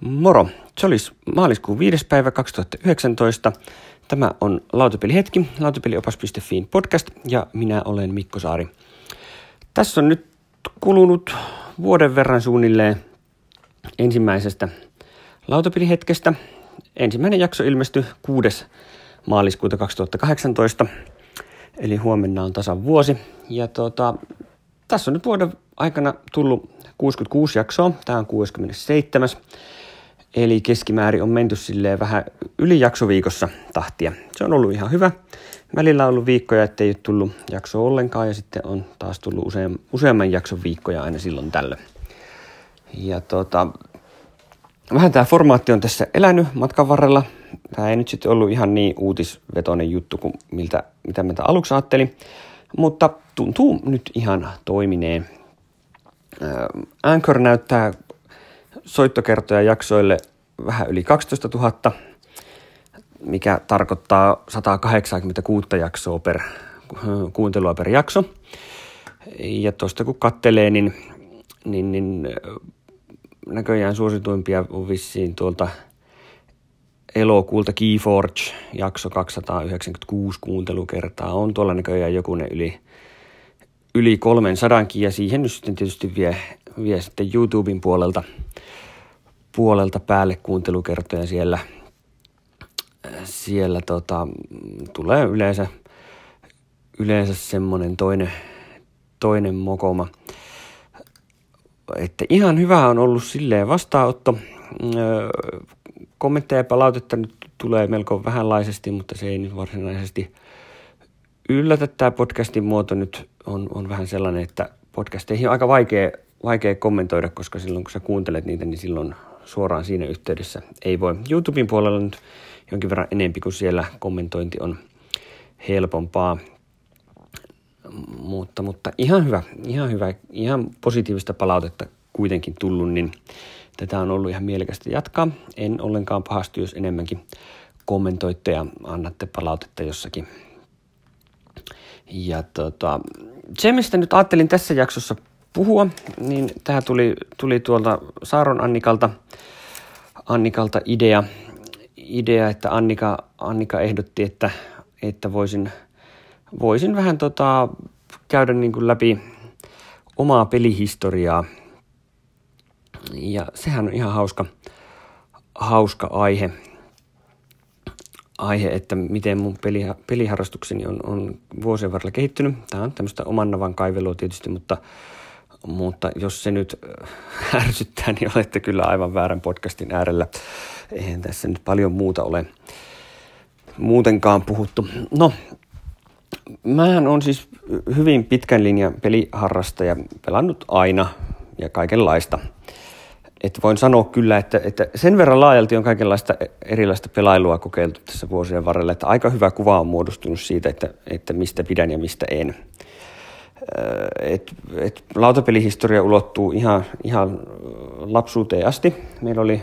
Moro! Se olisi maaliskuun 5. päivä 2019. Tämä on Lautapelihetki, lautapeliopas.fiin podcast ja minä olen Mikko Saari. Tässä on nyt kulunut vuoden verran suunnilleen ensimmäisestä lautapelihetkestä. Ensimmäinen jakso ilmestyi 6. maaliskuuta 2018, eli huomenna on tasan vuosi. Ja tota, tässä on nyt vuoden aikana tullut 66 jaksoa, tämä on 67. Eli keskimäärin on menty silleen vähän yli jaksoviikossa tahtia. Se on ollut ihan hyvä. Välillä on ollut viikkoja, ettei ole tullut jakso ollenkaan ja sitten on taas tullut useam, useamman jakson viikkoja aina silloin tällöin. Ja tota, vähän tämä formaatti on tässä elänyt matkan varrella. Tämä ei nyt sitten ollut ihan niin uutisvetoinen juttu kuin miltä, mitä mä aluksi ajattelin, mutta tuntuu nyt ihan toimineen. Anchor näyttää soittokertoja jaksoille vähän yli 12 000, mikä tarkoittaa 186 jaksoa per kuuntelua per jakso. Ja tuosta kun kattelee, niin, niin, niin näköjään suosituimpia on vissiin tuolta elokuulta Keyforge, jakso 296 kuuntelukertaa. On tuolla näköjään joku ne yli, yli 300 ja siihen nyt sitten tietysti vie, vie sitten YouTuben puolelta – puolelta päälle kuuntelukertoja siellä, siellä tota, tulee yleensä, yleensä semmoinen toinen, toinen mokoma. Että ihan hyvä on ollut silleen vastaanotto. Kommentteja ja palautetta nyt tulee melko vähänlaisesti, mutta se ei nyt varsinaisesti yllätä. Tämä podcastin muoto nyt on, on vähän sellainen, että podcasteihin on aika vaikea, vaikea kommentoida, koska silloin kun sä kuuntelet niitä, niin silloin suoraan siinä yhteydessä ei voi. YouTuben puolella nyt jonkin verran enempi, kuin siellä kommentointi on helpompaa. Mutta, mutta ihan hyvä, ihan hyvä, ihan positiivista palautetta kuitenkin tullut, niin tätä on ollut ihan mielekästä jatkaa. En ollenkaan pahasti, jos enemmänkin kommentoitte ja annatte palautetta jossakin. Ja tota, se, mistä nyt ajattelin tässä jaksossa puhua, niin tähän tuli, tuli tuolta Saaron Annikalta, Annikalta idea, idea että Annika, Annika ehdotti, että, että voisin, voisin vähän tota, käydä niin kuin läpi omaa pelihistoriaa. Ja sehän on ihan hauska, hauska aihe, aihe, että miten mun peli, peliharrastukseni on, on vuosien varrella kehittynyt. Tämä on tämmöistä oman navan kaivelua tietysti, mutta mutta jos se nyt äh, ärsyttää, niin olette kyllä aivan väärän podcastin äärellä. Eihän tässä nyt paljon muuta ole muutenkaan puhuttu. No, mähän on siis hyvin pitkän linjan peliharrastaja, pelannut aina ja kaikenlaista. Et voin sanoa kyllä, että, että sen verran laajalti on kaikenlaista erilaista pelailua kokeiltu tässä vuosien varrella, että aika hyvä kuva on muodostunut siitä, että, että mistä pidän ja mistä en et, et lautapelihistoria ulottuu ihan, ihan lapsuuteen asti. Meillä oli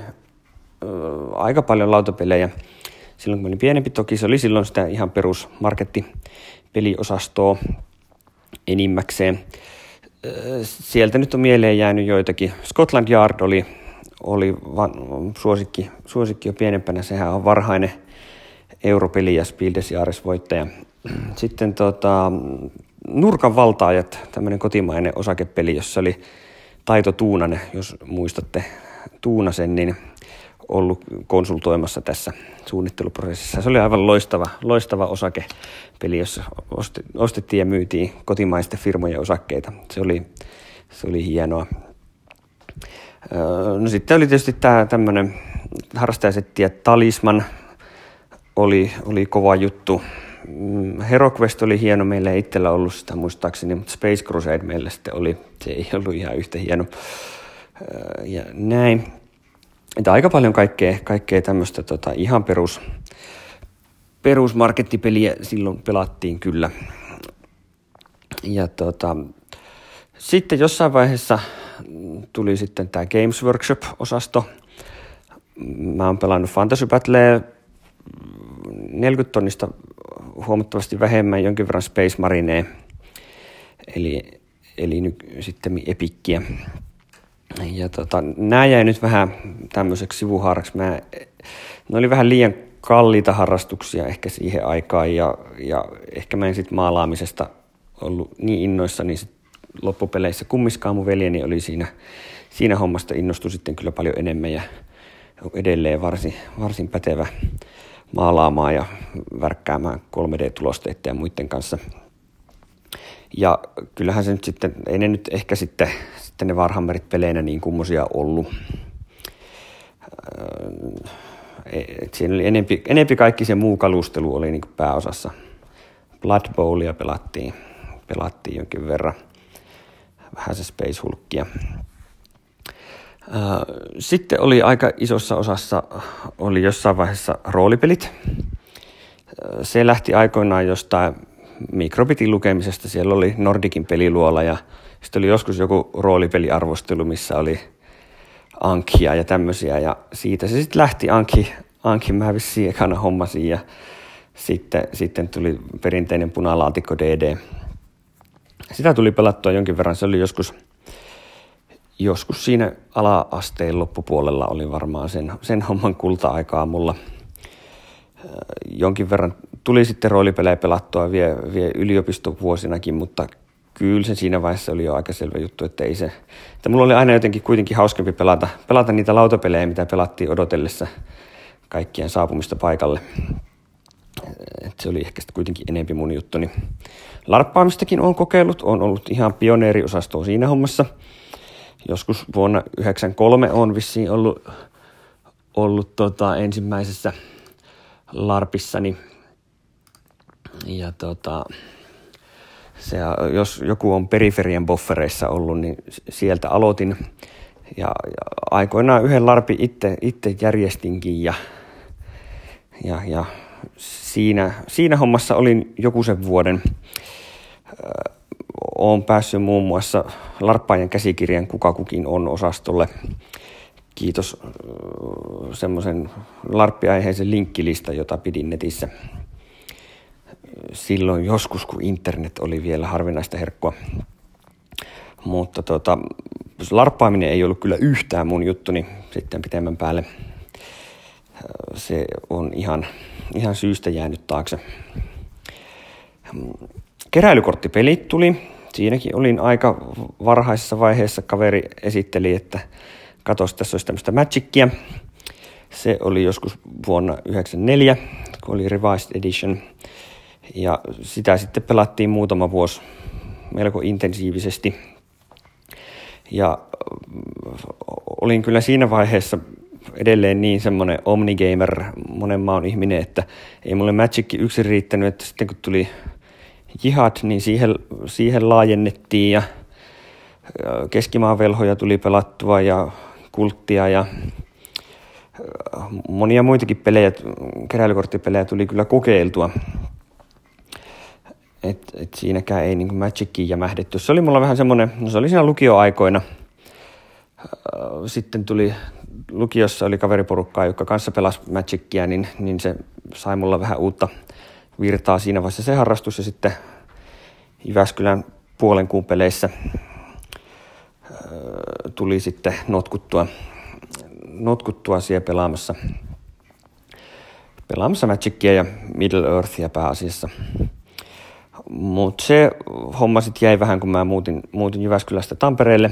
ö, aika paljon lautapelejä. Silloin kun olin pienempi, toki se oli silloin sitä ihan perusmarkettipeliosastoa enimmäkseen. Sieltä nyt on mieleen jäänyt joitakin. Scotland Yard oli, oli van, suosikki, suosikki jo pienempänä. Sehän on varhainen europeli ja Spiel des Jahres voittaja. Sitten tota, Nurkan valtaajat, tämmöinen kotimainen osakepeli, jossa oli Taito Tuunanen, jos muistatte Tuunasen, niin ollut konsultoimassa tässä suunnitteluprosessissa. Se oli aivan loistava, loistava osakepeli, jossa ostettiin ja myytiin kotimaisten firmojen osakkeita. Se oli, se oli hienoa. No sitten oli tietysti tämä tämmöinen harrastajasetti ja talisman oli, oli kova juttu. Mm, HeroQuest oli hieno, meillä ei itsellä ollut sitä muistaakseni, mutta Space Crusade meillä sitten oli, se ei ollut ihan yhtä hieno. Ja näin. Että aika paljon kaikkea, kaikkea tämmöistä tota, ihan perus, perusmarkettipeliä silloin pelattiin kyllä. Ja tota, sitten jossain vaiheessa tuli sitten tämä Games Workshop-osasto. Mä oon pelannut Fantasy Battlea 40 tonnista huomattavasti vähemmän jonkin verran Space Marinea, eli, eli nyt sitten Epikkiä. ja tota, nämä jäi nyt vähän tämmöiseksi sivuhaaraksi. Mä, ne oli vähän liian kalliita harrastuksia ehkä siihen aikaan ja, ja ehkä mä en sitten maalaamisesta ollut niin innoissa, niin sit loppupeleissä kummiskaan mun veljeni oli siinä, siinä hommasta innostu sitten kyllä paljon enemmän ja edelleen varsin, varsin pätevä maalaamaan ja värkkäämään 3D-tulosteiden ja muiden kanssa. Ja kyllähän se nyt sitten, ei ne nyt ehkä sitten, sitten ne Warhammerit peleinä niin kummosia ollut. Et siinä oli enempi, enempi kaikki se muu kalustelu oli niin pääosassa. Blood Bowlia pelattiin, pelattiin jonkin verran. Vähän se Space Hulkia. Sitten oli aika isossa osassa, oli jossain vaiheessa roolipelit. Se lähti aikoinaan jostain mikrobitin lukemisesta. Siellä oli Nordikin peliluola ja sitten oli joskus joku roolipeliarvostelu, missä oli Ankia ja tämmöisiä. Ja siitä se sitten lähti Anki, Anki mä vissiin ekana hommasin ja sitten, sitten tuli perinteinen punalaatikko DD. Sitä tuli pelattua jonkin verran. Se oli joskus, joskus siinä ala-asteen loppupuolella oli varmaan sen, sen homman kulta-aikaa mulla. Jonkin verran tuli sitten roolipelejä pelattua vie, vie yliopistovuosinakin, mutta kyllä se siinä vaiheessa oli jo aika selvä juttu, että ei se, että mulla oli aina jotenkin kuitenkin hauskempi pelata, pelata niitä lautapelejä, mitä pelattiin odotellessa kaikkien saapumista paikalle. Et se oli ehkä sitten kuitenkin enempi mun juttuni. Larppaamistakin on kokeillut, on ollut ihan pioneeriosastoa siinä hommassa. Joskus vuonna 1993 on vissiin ollut, ollut tota ensimmäisessä larpissani. Ja tota, se, jos joku on periferien boffereissa ollut, niin sieltä aloitin. Ja, ja aikoinaan yhden larpi itse, itse järjestinkin ja, ja, ja siinä, siinä hommassa olin joku sen vuoden. Olen päässyt muun muassa Larppaajan käsikirjan Kuka kukin on osastolle. Kiitos semmoisen larppiaiheisen linkkilista, jota pidin netissä silloin joskus, kun internet oli vielä harvinaista herkkua. Mutta tota, larppaaminen ei ollut kyllä yhtään mun juttuni sitten pitemmän päälle. Se on ihan, ihan syystä jäänyt taakse. Keräilykorttipelit tuli. Siinäkin olin aika varhaisessa vaiheessa. Kaveri esitteli, että katos, tässä olisi tämmöistä Magicia. Se oli joskus vuonna 1994, kun oli Revised Edition – ja sitä sitten pelattiin muutama vuosi melko intensiivisesti. Ja olin kyllä siinä vaiheessa edelleen niin semmoinen omnigamer, monen maan ihminen, että ei mulle Magic yksin riittänyt, että sitten kun tuli Jihad, niin siihen, siihen laajennettiin ja keskimaan velhoja tuli pelattua ja kulttia ja monia muitakin pelejä, keräilykorttipelejä tuli kyllä kokeiltua et, et siinäkään ei niin Magickiin jämähdetty. Se oli mulla vähän semmoinen, no se oli siinä lukioaikoina. Sitten tuli, lukiossa oli kaveriporukkaa, joka kanssa pelasi Magicia, niin, niin se sai mulla vähän uutta virtaa siinä vaiheessa se harrastus. Ja sitten Jyväskylän puolen kuun peleissä tuli sitten notkuttua, notkuttua siellä pelaamassa, pelaamassa Magicia ja Middle Earthia pääasiassa. Mutta se homma sitten jäi vähän, kun mä muutin, muutin Jyväskylästä Tampereelle,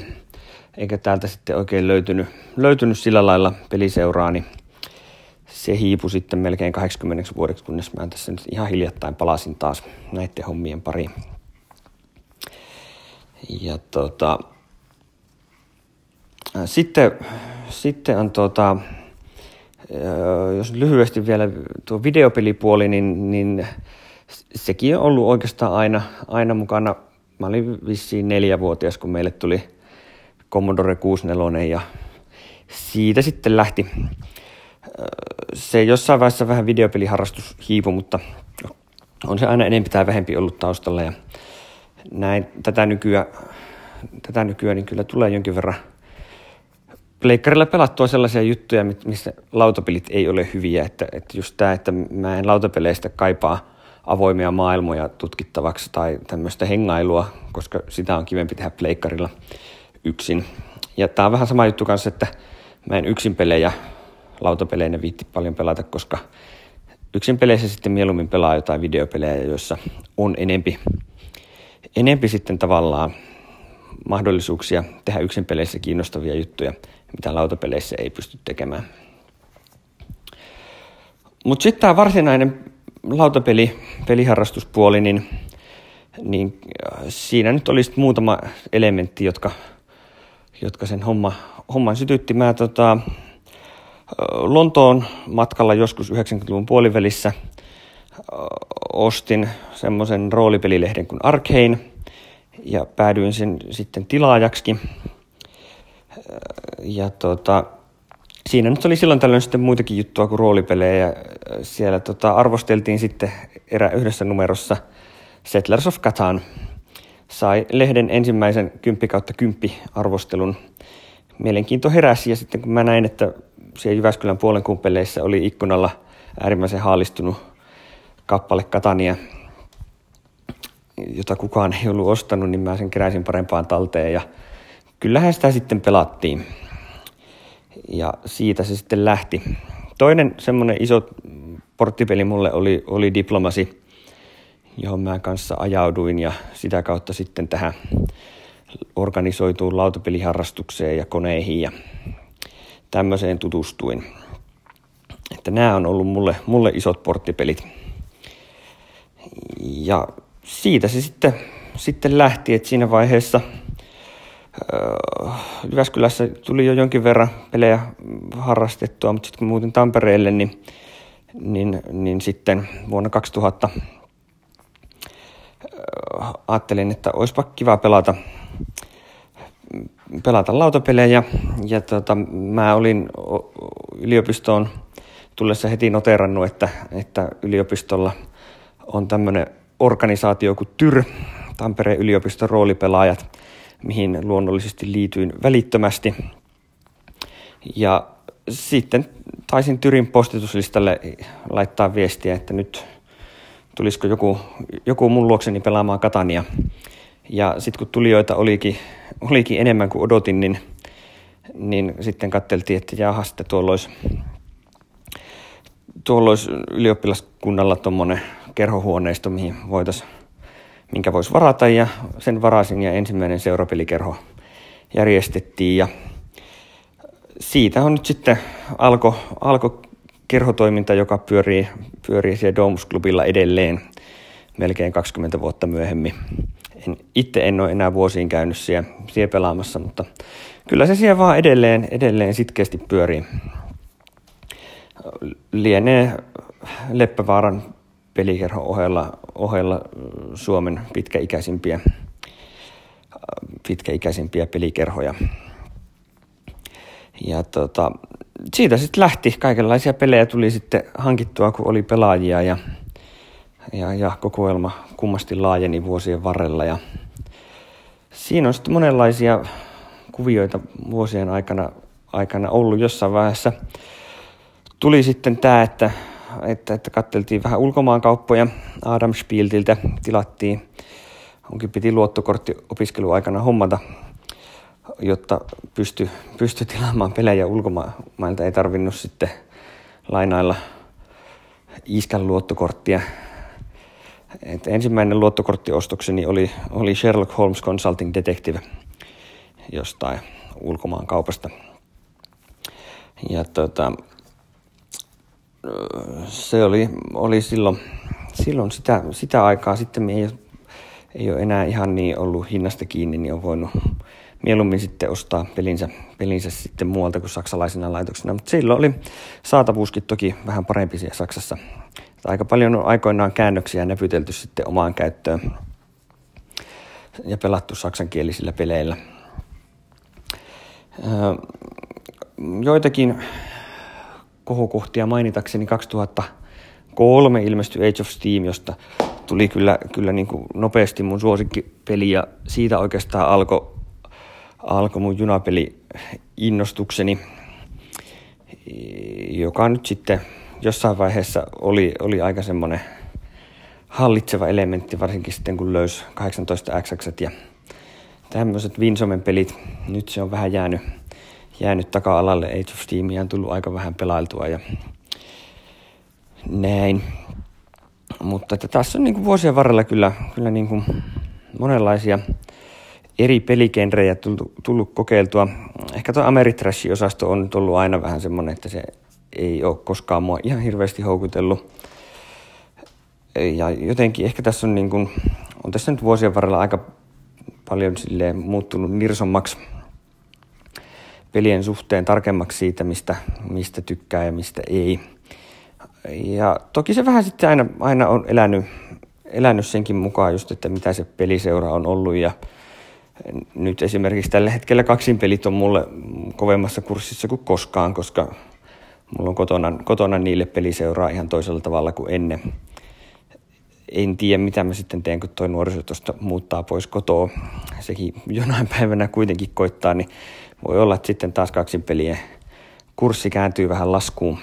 eikä täältä sitten oikein löytynyt, löytynyt sillä lailla peliseuraa, niin se hiipui sitten melkein 80 vuodeksi, kunnes mä tässä nyt ihan hiljattain palasin taas näiden hommien pariin. Ja tota, sitten, sitten on tota, jos lyhyesti vielä tuo videopelipuoli, niin, niin sekin on ollut oikeastaan aina, aina mukana. Mä olin vissiin neljävuotias, kun meille tuli Commodore 64 ja siitä sitten lähti. Se jossain vaiheessa vähän videopeliharrastus hiipu, mutta on se aina enemmän tai vähempi ollut taustalla ja näin tätä nykyään, tätä nykyään niin kyllä tulee jonkin verran pleikkarilla pelattua sellaisia juttuja, missä lautapelit ei ole hyviä, että, että just tämä, että mä en lautapeleistä kaipaa avoimia maailmoja tutkittavaksi tai tämmöistä hengailua, koska sitä on kivempi tehdä pleikkarilla yksin. Ja tää on vähän sama juttu kanssa, että mä en yksin pelejä lautapeleinä viitti paljon pelata, koska yksin peleissä sitten mieluummin pelaa jotain videopelejä, joissa on enempi, enempi sitten tavallaan mahdollisuuksia tehdä yksin peleissä kiinnostavia juttuja, mitä lautapeleissä ei pysty tekemään. Mutta sitten tämä varsinainen lautapeli, peliharrastuspuoli, niin, niin äh, siinä nyt olisi muutama elementti, jotka, jotka sen homma, homman sytytti. Mä tota, äh, Lontoon matkalla joskus 90-luvun puolivälissä ostin semmoisen roolipelilehden kuin Arcane ja päädyin sen sitten tilaajaksi. Ja tota, siinä nyt oli silloin tällöin sitten muitakin juttua kuin roolipelejä. Ja siellä tota, arvosteltiin sitten erä yhdessä numerossa Settlers of Catan. Sai lehden ensimmäisen 10 kautta 10 arvostelun. Mielenkiinto heräsi ja sitten kun mä näin, että siellä Jyväskylän puolen kumpeleissä oli ikkunalla äärimmäisen haalistunut kappale Katania, jota kukaan ei ollut ostanut, niin mä sen keräisin parempaan talteen ja kyllähän sitä sitten pelattiin ja siitä se sitten lähti. Toinen semmoinen iso porttipeli mulle oli, oli Diplomasi, johon mä kanssa ajauduin ja sitä kautta sitten tähän organisoituun lautapeliharrastukseen ja koneihin ja tämmöiseen tutustuin. Että nämä on ollut mulle, mulle isot porttipelit. Ja siitä se sitten, sitten lähti, että siinä vaiheessa – Jyväskylässä tuli jo jonkin verran pelejä harrastettua, mutta sitten kun muutin Tampereelle, niin, niin, niin sitten vuonna 2000 ajattelin, että olisipa kiva pelata, pelata lautapelejä. Ja tota, mä olin yliopistoon tullessa heti noterannut, että, että yliopistolla on tämmöinen organisaatio kuin TYR, Tampereen yliopiston roolipelaajat – mihin luonnollisesti liityin välittömästi. Ja sitten taisin Tyrin postituslistalle laittaa viestiä, että nyt tulisiko joku, joku mun luokseni pelaamaan Katania. Ja sitten kun tulijoita olikin, olikin enemmän kuin odotin, niin, niin sitten katteltiin, että jaha, sitten tuolla olisi, tuolla olisi ylioppilaskunnalla tuommoinen kerhohuoneisto, mihin voitaisiin minkä voisi varata ja sen varasin ja ensimmäinen seurapelikerho järjestettiin ja siitä on nyt sitten alko, alko kerhotoiminta, joka pyörii, pyörii siellä Domus Clubilla edelleen melkein 20 vuotta myöhemmin. En, itse en ole enää vuosiin käynyt siellä, siellä pelaamassa, mutta kyllä se siellä vaan edelleen, edelleen sitkeästi pyörii. Lienee Leppävaaran pelikerhon ohella, ohella Suomen pitkäikäisimpiä, pitkäikäisimpiä pelikerhoja. Ja tota, siitä sitten lähti. Kaikenlaisia pelejä tuli sitten hankittua, kun oli pelaajia ja, ja, ja kokoelma kummasti laajeni vuosien varrella. Ja siinä on sitten monenlaisia kuvioita vuosien aikana, aikana ollut jossain vaiheessa. Tuli sitten tämä, että että, että katteltiin vähän ulkomaankauppoja Adam Spieltiltä, tilattiin, onkin piti luottokortti opiskeluaikana hommata, jotta pysty, pysty tilaamaan pelejä ulkomailta, ei tarvinnut sitten lainailla iskän luottokorttia. Et ensimmäinen luottokorttiostokseni oli, oli Sherlock Holmes Consulting Detective jostain ulkomaan kaupasta. Ja tota, se oli, oli silloin, silloin sitä, sitä aikaa sitten ei, ei ole enää ihan niin ollut hinnasta kiinni, niin on voinut mieluummin sitten ostaa pelinsä, pelinsä sitten muualta kuin saksalaisina laitoksina. Mutta silloin oli saatavuuskin toki vähän parempi siellä Saksassa. Aika paljon on aikoinaan käännöksiä näpytelty sitten omaan käyttöön ja pelattu saksankielisillä peleillä. Joitakin kohokohtia mainitakseni. 2003 ilmestyi Age of Steam, josta tuli kyllä, kyllä niin kuin nopeasti mun suosikkipeli ja siitä oikeastaan alkoi alko mun junapeli innostukseni, joka nyt sitten jossain vaiheessa oli, oli aika semmoinen hallitseva elementti, varsinkin sitten kun löysi 18 x ja tämmöiset Vinsomen pelit, nyt se on vähän jäänyt, jäänyt taka-alalle. Age of Steamia on tullut aika vähän pelailtua ja näin. Mutta että tässä on niin kuin vuosien varrella kyllä, kyllä niin kuin monenlaisia eri pelikenrejä tullut, tullut kokeiltua. Ehkä tuo Ameritrash-osasto on nyt ollut aina vähän semmoinen, että se ei ole koskaan mua ihan hirveästi houkutellut. Ja jotenkin ehkä tässä on, niin kuin, on tässä nyt vuosien varrella aika paljon silleen muuttunut nirsommaksi pelien suhteen tarkemmaksi siitä, mistä, mistä tykkää ja mistä ei. Ja toki se vähän sitten aina, aina on elänyt, elänyt senkin mukaan just, että mitä se peliseura on ollut ja nyt esimerkiksi tällä hetkellä kaksin pelit on mulle kovemmassa kurssissa kuin koskaan, koska mulla on kotona, kotona niille peliseuraa ihan toisella tavalla kuin ennen. En tiedä, mitä mä sitten teen, kun toi nuoriso muuttaa pois kotoa. Sekin jonain päivänä kuitenkin koittaa, niin voi olla, että sitten taas kaksin pelien kurssi kääntyy vähän laskuun.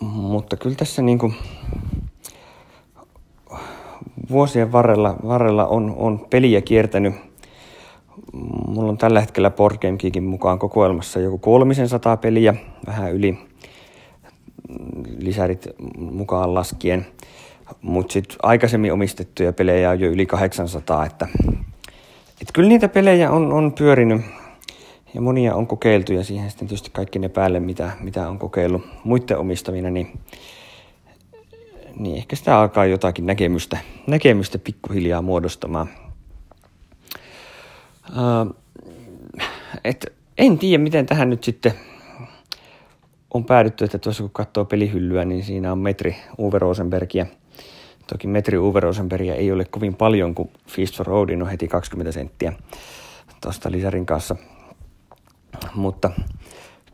Mutta kyllä tässä niin kuin vuosien varrella, varrella on, on peliä kiertänyt. Mulla on tällä hetkellä Board mukaan kokoelmassa joku kolmisen sataa peliä, vähän yli lisärit mukaan laskien. Mutta sitten aikaisemmin omistettuja pelejä on jo yli 800, että et kyllä niitä pelejä on, on pyörinyt ja monia on kokeiltu ja siihen sitten tietysti kaikki ne päälle, mitä, mitä on kokeillut muiden omistamina, niin niin ehkä sitä alkaa jotakin näkemystä, näkemystä pikkuhiljaa muodostamaan. Uh, et en tiedä, miten tähän nyt sitten on päädytty, että tuossa kun katsoo pelihyllyä, niin siinä on metri Uwe Rosenbergia. Toki metri Uwe Rosenbergia ei ole kovin paljon, kun Feast for Odin on heti 20 senttiä tuosta lisärin kanssa. Mutta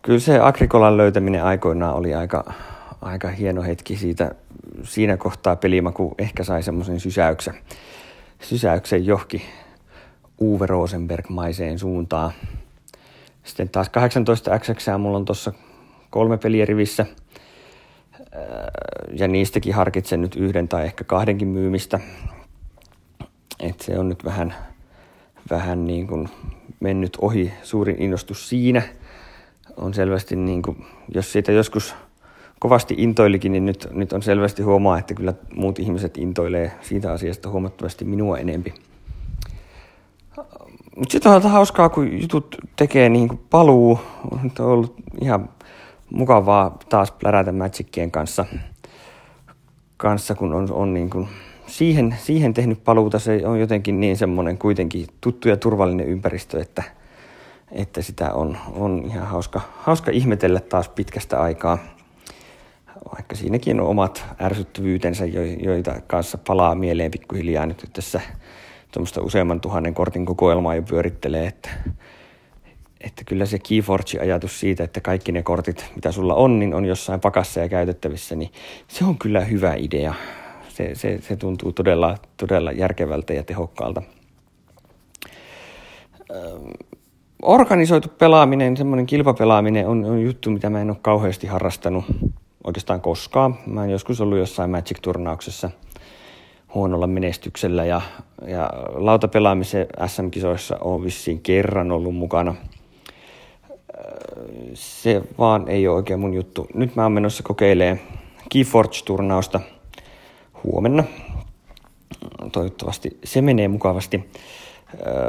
kyllä se Agrikolan löytäminen aikoinaan oli aika, aika hieno hetki siitä. Siinä kohtaa pelimaku ehkä sai semmoisen sysäyksen, sysäyksen johki Uwe Rosenberg-maiseen suuntaan. Sitten taas 18 XX mulla on tuossa kolme peliä rivissä. Ja niistäkin harkitsen nyt yhden tai ehkä kahdenkin myymistä. Et se on nyt vähän, vähän niin kuin mennyt ohi suurin innostus siinä. On selvästi, niin kuin, jos siitä joskus – kovasti intoilikin, niin nyt, nyt on selvästi huomaa, että kyllä muut ihmiset intoilee siitä asiasta huomattavasti minua enempi. Mutta sitten on hauskaa, kun jutut tekee niin kuin paluu. On ollut ihan mukavaa taas plärätä Magicien kanssa, kanssa kun on, on niin kuin siihen, siihen tehnyt paluuta. Se on jotenkin niin semmoinen kuitenkin tuttu ja turvallinen ympäristö, että, että sitä on, on ihan hauska, hauska ihmetellä taas pitkästä aikaa vaikka siinäkin on omat ärsyttävyytensä, joita kanssa palaa mieleen pikkuhiljaa nyt tässä tuommoista useamman tuhannen kortin kokoelmaa jo pyörittelee, että, että kyllä se Keyforge-ajatus siitä, että kaikki ne kortit, mitä sulla on, niin on jossain pakassa ja käytettävissä, niin se on kyllä hyvä idea. Se, se, se tuntuu todella, todella järkevältä ja tehokkaalta. Organisoitu pelaaminen, semmoinen kilpapelaaminen on, on juttu, mitä mä en ole kauheasti harrastanut oikeastaan koskaan. Mä oon joskus ollut jossain Magic-turnauksessa huonolla menestyksellä ja, ja lautapelaamisen SM-kisoissa on vissiin kerran ollut mukana. Se vaan ei ole oikein mun juttu. Nyt mä oon menossa kokeilemaan Keyforge-turnausta huomenna. Toivottavasti se menee mukavasti.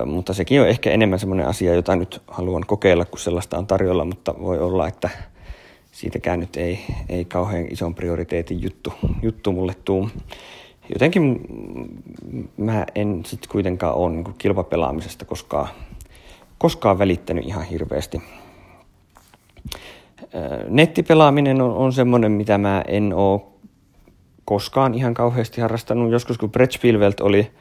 mutta sekin on ehkä enemmän semmoinen asia, jota nyt haluan kokeilla, kun sellaista on tarjolla, mutta voi olla, että siitäkään nyt ei, ei kauhean ison prioriteetin juttu, juttu mulle tuu. Jotenkin mä en sitten kuitenkaan ole niin kilpapelaamisesta koskaan, koskaan välittänyt ihan hirveästi. Nettipelaaminen on, on semmoinen, mitä mä en ole koskaan ihan kauheasti harrastanut. Joskus kun Brettspielwelt oli,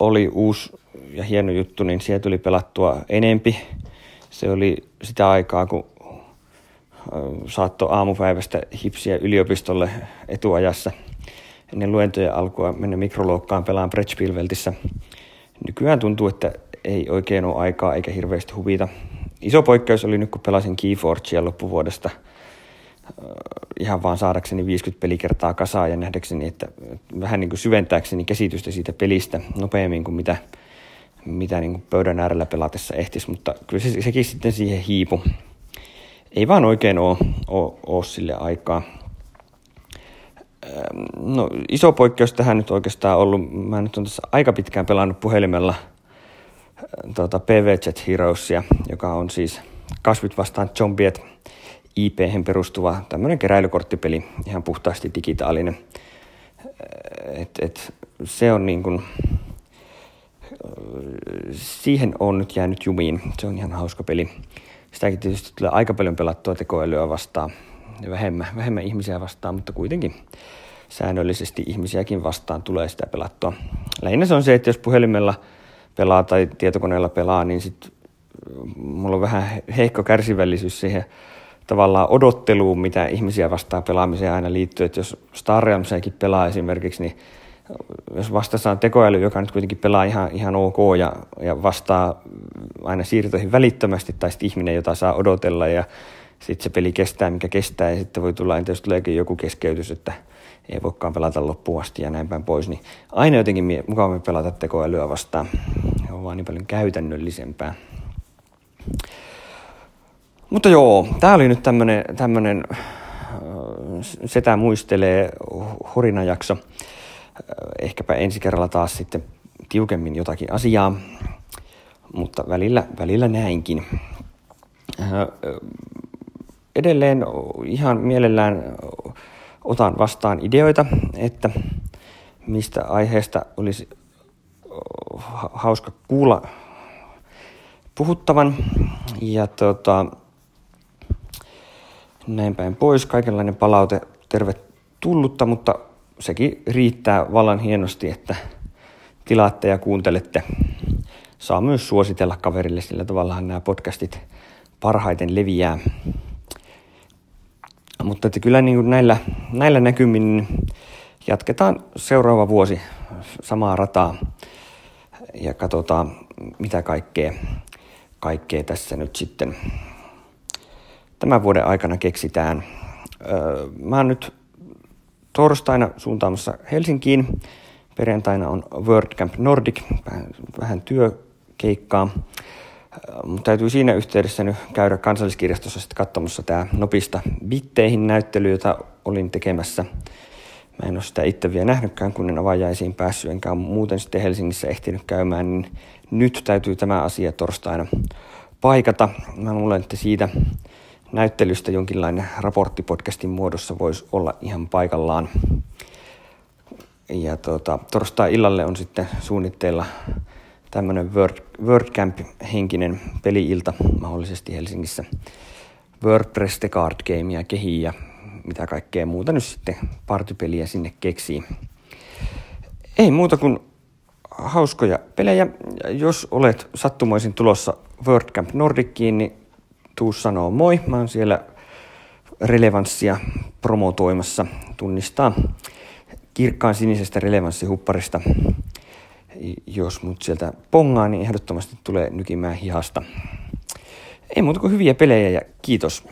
oli uusi ja hieno juttu, niin siellä tuli pelattua enempi. Se oli sitä aikaa, kun saatto aamupäivästä hipsiä yliopistolle etuajassa ennen luentojen alkua mennä mikroluokkaan pelaan Brettspielveltissä. Nykyään tuntuu, että ei oikein ole aikaa eikä hirveästi huvita. Iso poikkeus oli nyt, kun pelasin Keyforgea loppuvuodesta ihan vaan saadakseni 50 pelikertaa kasaan ja nähdäkseni, että vähän niin kuin syventääkseni käsitystä siitä pelistä nopeammin kuin mitä, mitä niin kuin pöydän äärellä pelatessa ehtis, mutta kyllä se, sekin sitten siihen hiipu. Ei vaan oikein ole, ole, ole sille aikaa. No, iso poikkeus tähän nyt oikeastaan ollut. Mä nyt on tässä aika pitkään pelannut puhelimella tuota, PVZ Heroesia, joka on siis kasvit vastaan zombiet ip perustuva tämmöinen keräilykorttipeli, ihan puhtaasti digitaalinen. Et, et, se on niin kuin, siihen on nyt jäänyt jumiin. Se on ihan hauska peli. Sitäkin tietysti tulee aika paljon pelattua tekoälyä vastaan vähemmän, vähemmän ihmisiä vastaan, mutta kuitenkin säännöllisesti ihmisiäkin vastaan tulee sitä pelattua. Lähinnä se on se, että jos puhelimella pelaa tai tietokoneella pelaa, niin sit mulla on vähän heikko kärsivällisyys siihen tavallaan odotteluun, mitä ihmisiä vastaan pelaamiseen aina liittyy. Että jos Star Realmsiakin pelaa esimerkiksi, niin jos vastassa on tekoäly, joka nyt kuitenkin pelaa ihan, ihan ok ja, ja vastaa aina siirtoihin välittömästi, tai sitten ihminen, jota saa odotella ja sitten se peli kestää, mikä kestää, ja sitten voi tulla, entä jos tuleekin joku keskeytys, että ei voikaan pelata loppuun asti ja näin päin pois, niin aina jotenkin mukavammin pelata tekoälyä vastaan. Se on vaan niin paljon käytännöllisempää. Mutta joo, tämä oli nyt tämmönen, tämmönen setä muistelee horinajakso. Ehkäpä ensi kerralla taas sitten tiukemmin jotakin asiaa, mutta välillä, välillä näinkin. Edelleen ihan mielellään otan vastaan ideoita, että mistä aiheesta olisi hauska kuulla puhuttavan. Ja tota, näin päin pois. Kaikenlainen palaute tervetullutta, mutta sekin riittää vallan hienosti, että tilaatte ja kuuntelette. Saa myös suositella kaverille, sillä tavallahan nämä podcastit parhaiten leviää. Mutta että kyllä niin kuin näillä, näillä näkymin jatketaan seuraava vuosi samaa rataa ja katsotaan mitä kaikkea, kaikkea tässä nyt sitten tämän vuoden aikana keksitään. Mä oon nyt torstaina suuntaamassa Helsinkiin. Perjantaina on WordCamp Nordic, vähän työkeikkaa. Mutta täytyy siinä yhteydessä nyt käydä kansalliskirjastossa sitten katsomassa tämä Nopista bitteihin näyttely, jota olin tekemässä. Mä en ole sitä itse vielä nähnytkään, kun en avajaisiin päässyt, enkä muuten sitten Helsingissä ehtinyt käymään, niin nyt täytyy tämä asia torstaina paikata. Mä luulen, että siitä näyttelystä jonkinlainen raporttipodcastin muodossa voisi olla ihan paikallaan. Ja tuota, torstai-illalle on sitten suunnitteilla tämmöinen Word, WordCamp-henkinen peli-ilta mahdollisesti Helsingissä. WordPress The Card Gamea kehii ja mitä kaikkea muuta nyt sitten partypeliä sinne keksii. Ei muuta kuin hauskoja pelejä. Jos olet sattumoisin tulossa WordCamp Nordickiin, niin tuu sanoo moi. Mä oon siellä relevanssia promotoimassa, tunnistaa kirkkaan sinisestä relevanssihupparista. Jos mut sieltä pongaa, niin ehdottomasti tulee nykimään hihasta. Ei muuta kuin hyviä pelejä ja kiitos.